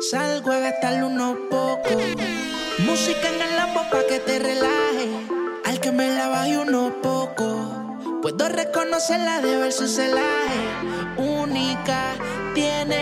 Salgo a gastarle unos pocos. Música en el lambo pa' que te relaje. Al que me la baje unos pocos. Puedo reconocerla de ver su celaje. Única, tiene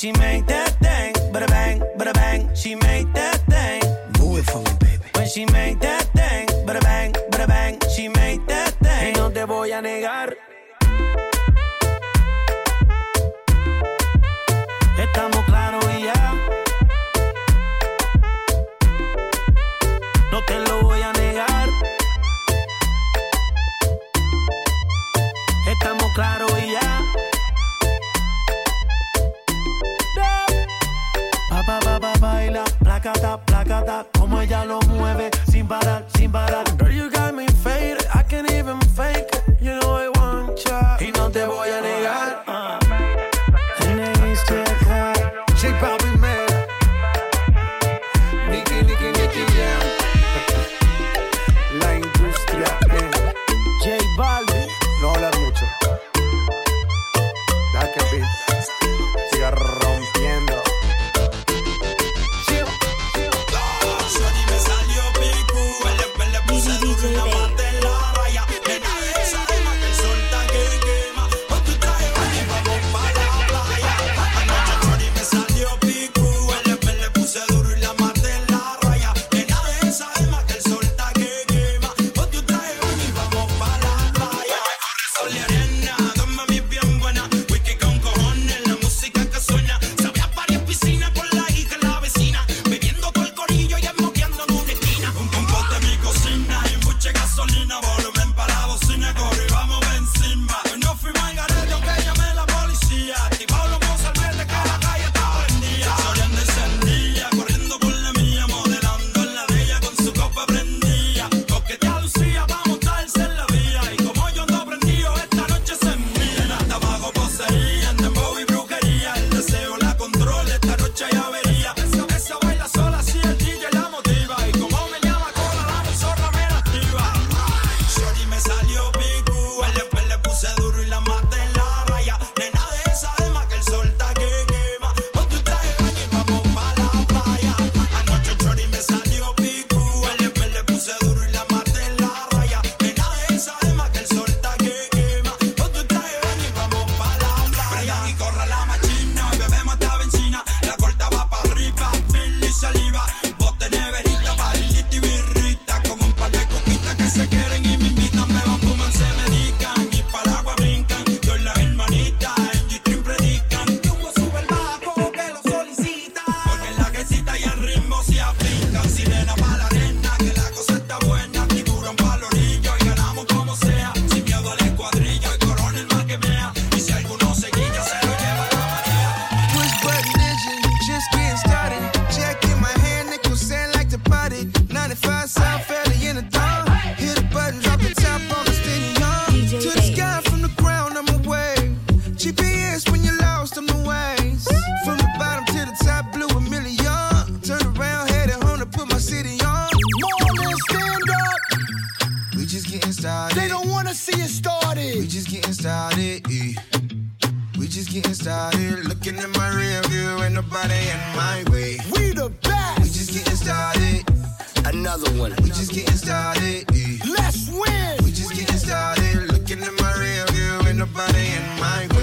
she make that thing, but a bang, but a bang. She make that We just getting started. Let's win. We just getting started. Looking in my rear view, ain't nobody in my way.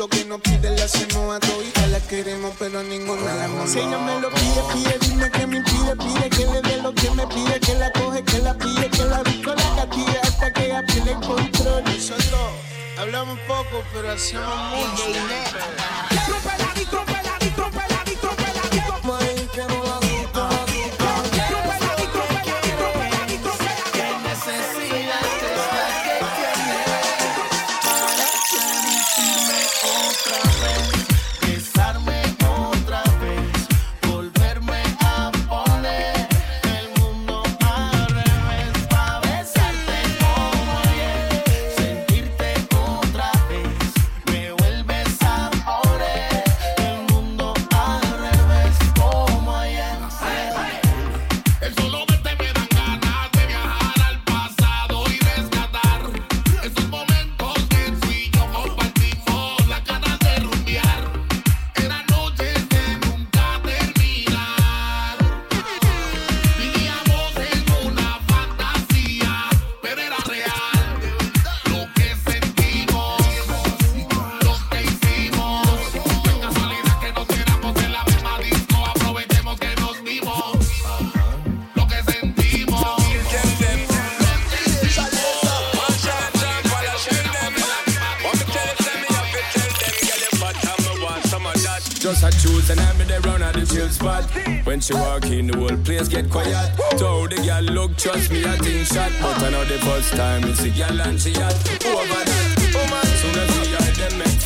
lo que nos pide le hacemos a todita la queremos, pero ninguna la amamos. Si ella me lo pide, pide, dime que me impide, pide que le dé lo que me pide, que la coge, que la pille, que la busco, la castigue hasta que ella pierde el control. Nosotros hablamos poco, pero hacemos mucho. La she walk in, the whole place get quiet. So the girl look, trust me, I think shot. But I know the first time it's a girl and she hot. Over that, oh man, soon as we are them make.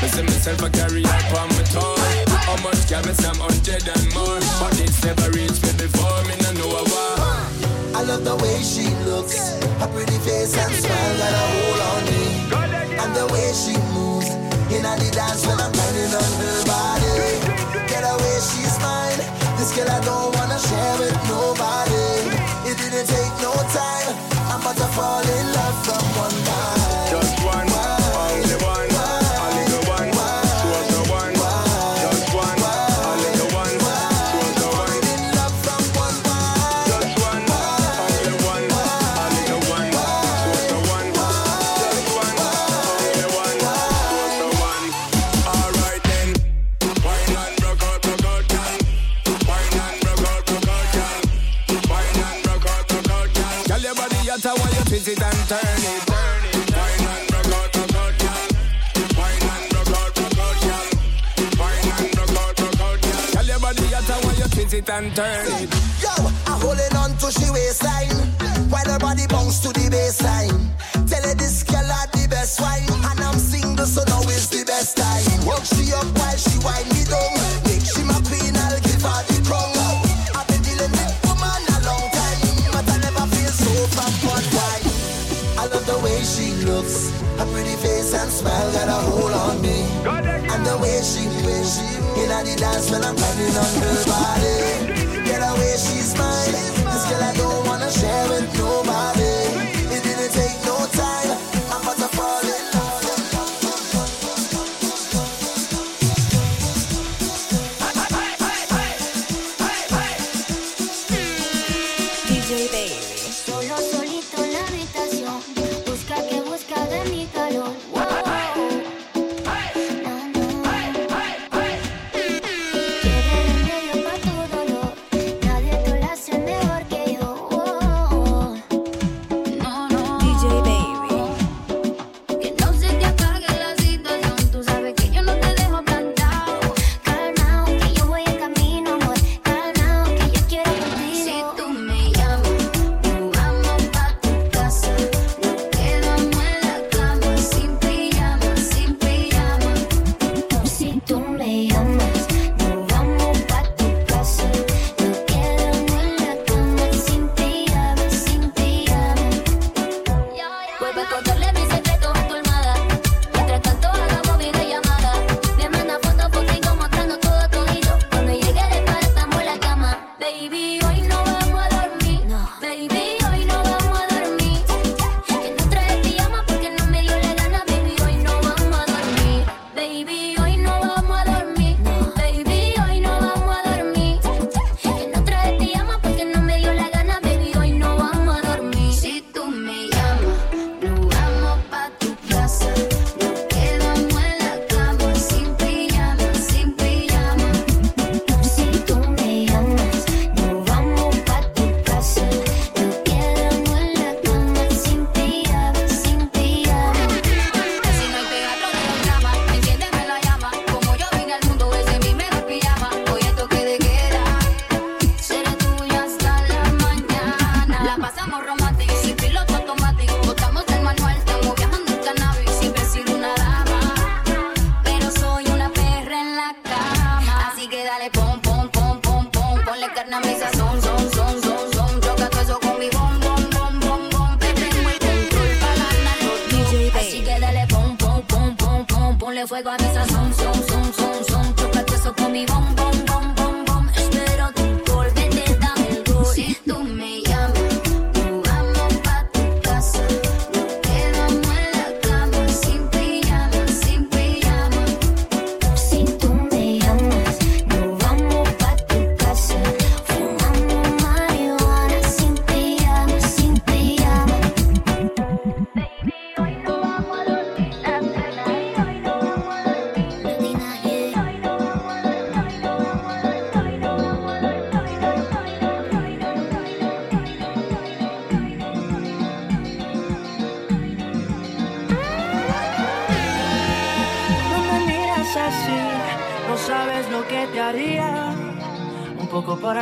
Me see myself a carry up on my tongue. How much can me some hundred and more? But it's never reached me before, me no know a why. I love the way she looks, her pretty face and smile got a hold on me. And the way she moves, in the dance when I'm grinding on her body. Get away, she's mine. This girl I don't wanna share with nobody. It didn't take no time. I'm about to fall in love from one night. and turn it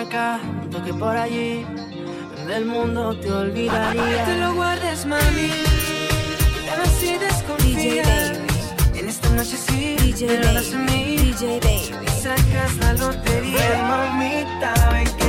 acá, un toque por allí, del mundo te olvidaría. Que te lo guardes, mami, dame si desconfías. En esta noche sí, DJ te lo das a mí, DJ Baby. sacas la lotería, mamita, ven que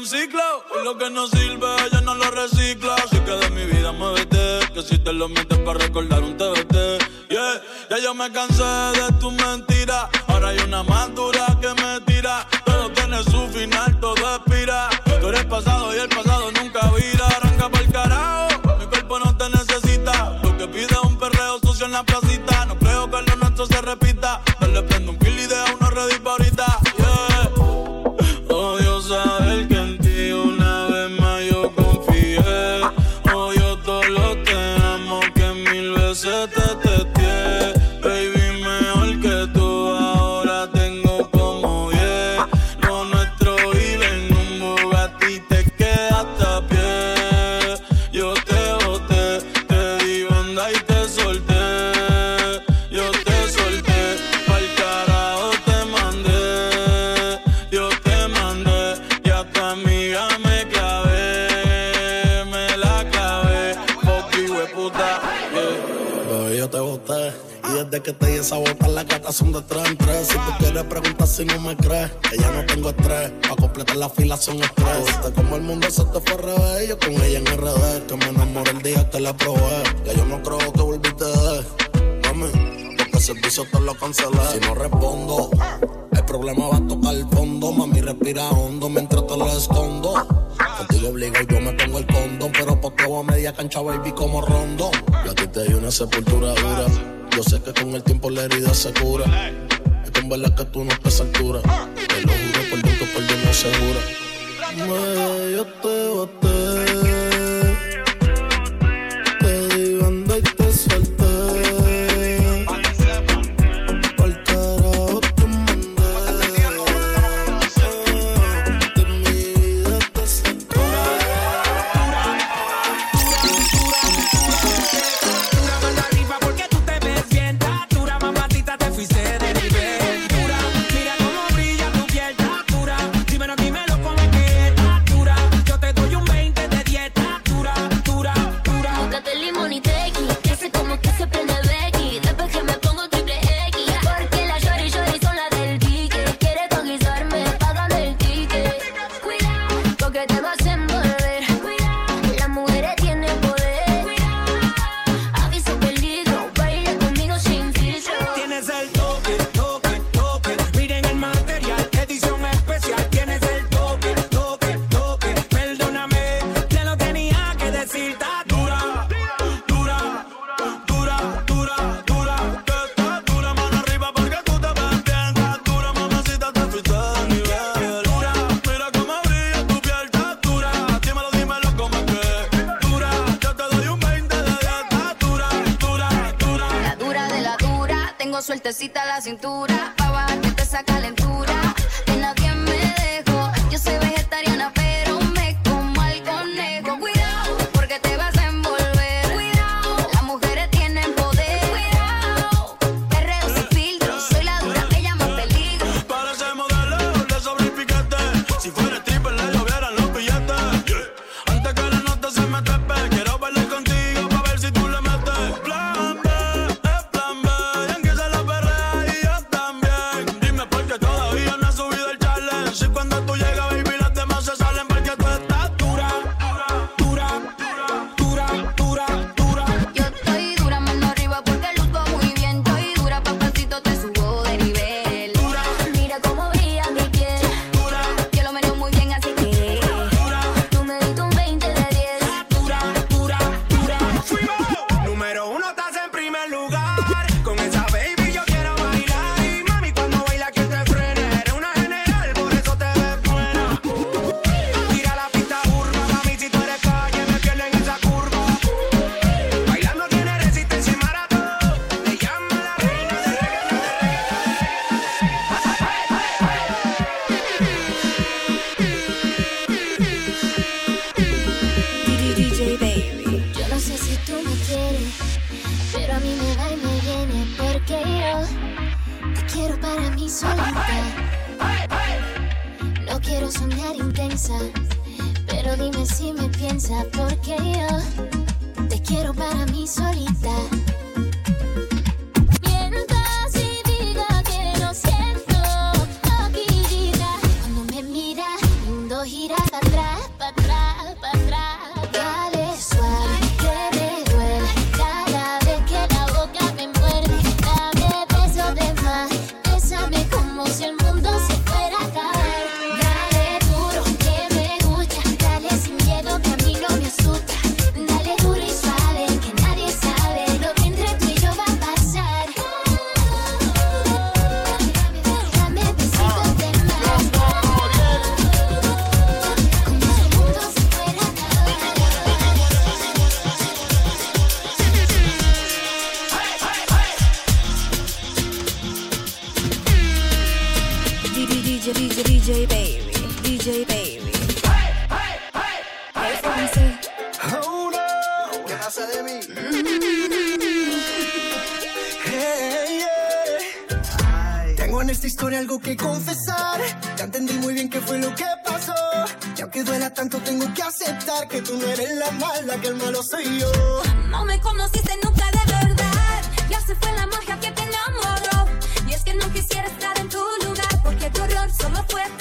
un ciclo. Y lo que no sirve, ella no lo recicla. Así que de mi vida muévete. Que si te lo metes para recordar un TBT. Yeah, ya yo me cansé de tu mentira. Ahora hay una más que me tira. Todo tiene su final, todo expira. Tú eres pasado y el pasado nunca vira. Arranca para el carajo. Mi cuerpo no te necesita. Lo que pide es un perreo sucio en la placita. No creo que lo nuestro se repita. Dale prendo un kill y deja uno ready para sabotar la gata son de tres en tres. Si tú quieres preguntar si no me crees, que ya no tengo estrés. Pa' completar la fila son estrés. Oh. como el mundo se te fue al revés, yo con ella en RD. Que me enamoré el día que la probé. Que yo no creo que volviste de. Mami, porque el servicio te lo cancelé. Si no respondo, el problema va a tocar el fondo. Mami, respira hondo mientras te lo escondo. Contigo obligo, yo me pongo el condón. Pero por todo a media cancha, baby, como rondo. Y a ti te di una sepultura dura. Yo sé que con el tiempo la herida se cura. Y con balas que tú no estás a altura. Te lo juro por Dios que por Dios no se jura. Me, yo te boté. solo fue.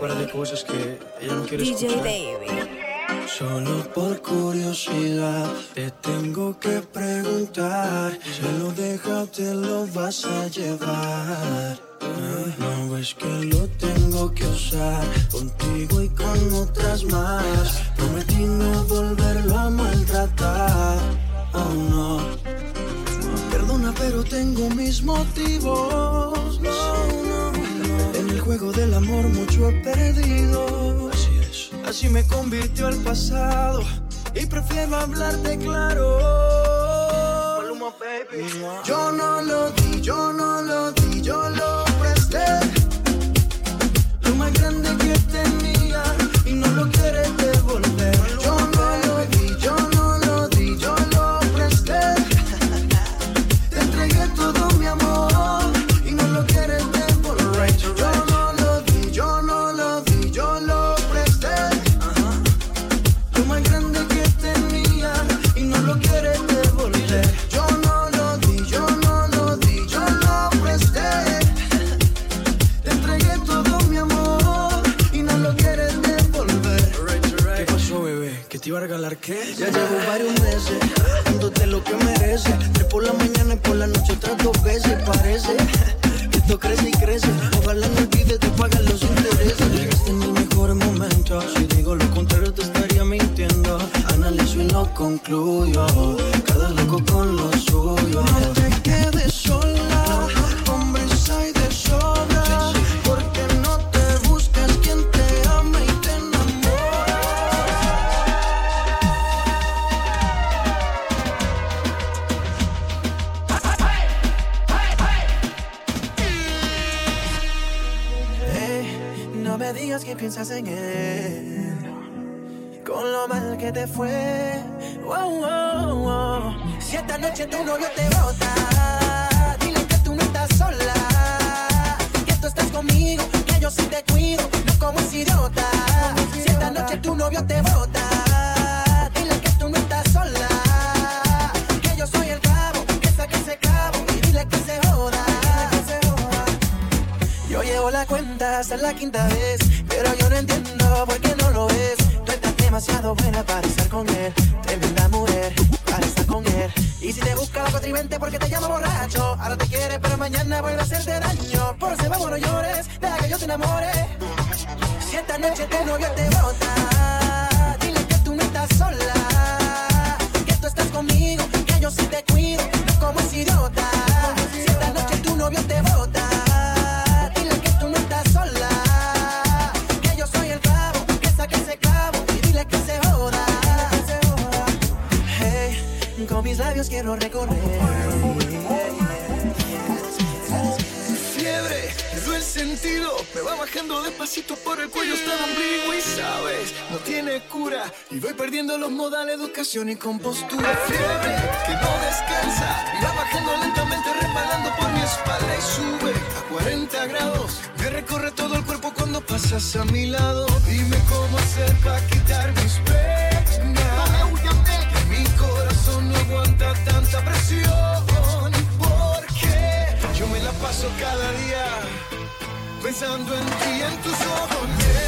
par de cosas que ella no quiere DJ escuchar. David. Solo por curiosidad te tengo que preguntar. Si lo dejas, te lo vas a llevar. No es que lo tengo que usar contigo y con otras más. Prometí no volverlo a maltratar. Oh no. Perdona, pero tengo mis motivos. No juego del amor mucho he perdido. Así es. Así me convirtió el pasado. Y prefiero hablarte claro. Yo no lo di, yo no lo di, yo lo presté. Lo más grande que tenía y no lo quieres devolver. Dile que tú no estás sola, que tú estás conmigo, que yo soy te cuido, no como es idiota. Si esta noche tu novio te vota, dile que tú no estás sola, que yo soy el cabo, que sacas el cabo, dile que se joda, yo llevo la cuenta es la quinta vez, pero yo no entiendo por qué no lo ves. Tú estás demasiado buena para estar con él, te manda muriendo porque te llamo borracho. Ahora te quiere, pero mañana vuelve a hacerte daño. Por ese vamos, no llores, deja que yo te enamore. Si esta noche tu novio te bota, dile que tú no estás sola. Que tú estás conmigo, que yo sí te cuido, no como es idiota. Si esta noche tu novio te bota. mis labios quiero recorrer Me va bajando despacito por el cuello hasta el ombligo Y sabes, no tiene cura. Y voy perdiendo los modales, educación y compostura. Fiebre que no descansa. Y va bajando lentamente resbalando por mi espalda Y sube a 40 grados. Me recorre todo el cuerpo cuando pasas a mi lado. Dime cómo hacer pa' que pensando en ti, en tus ojos.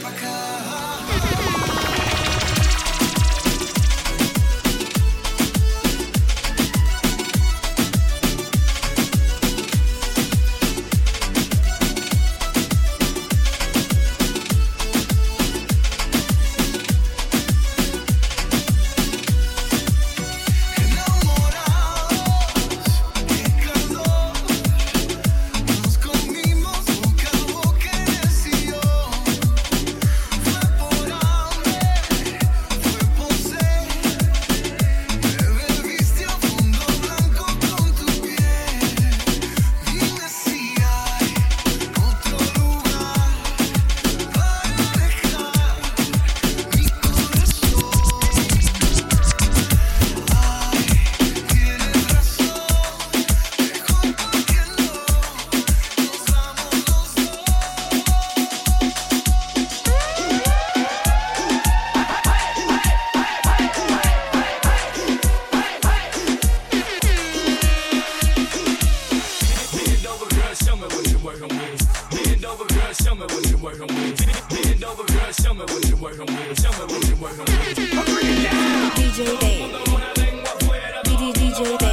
pakai show what you. Show what you DJ Day. DJ Day.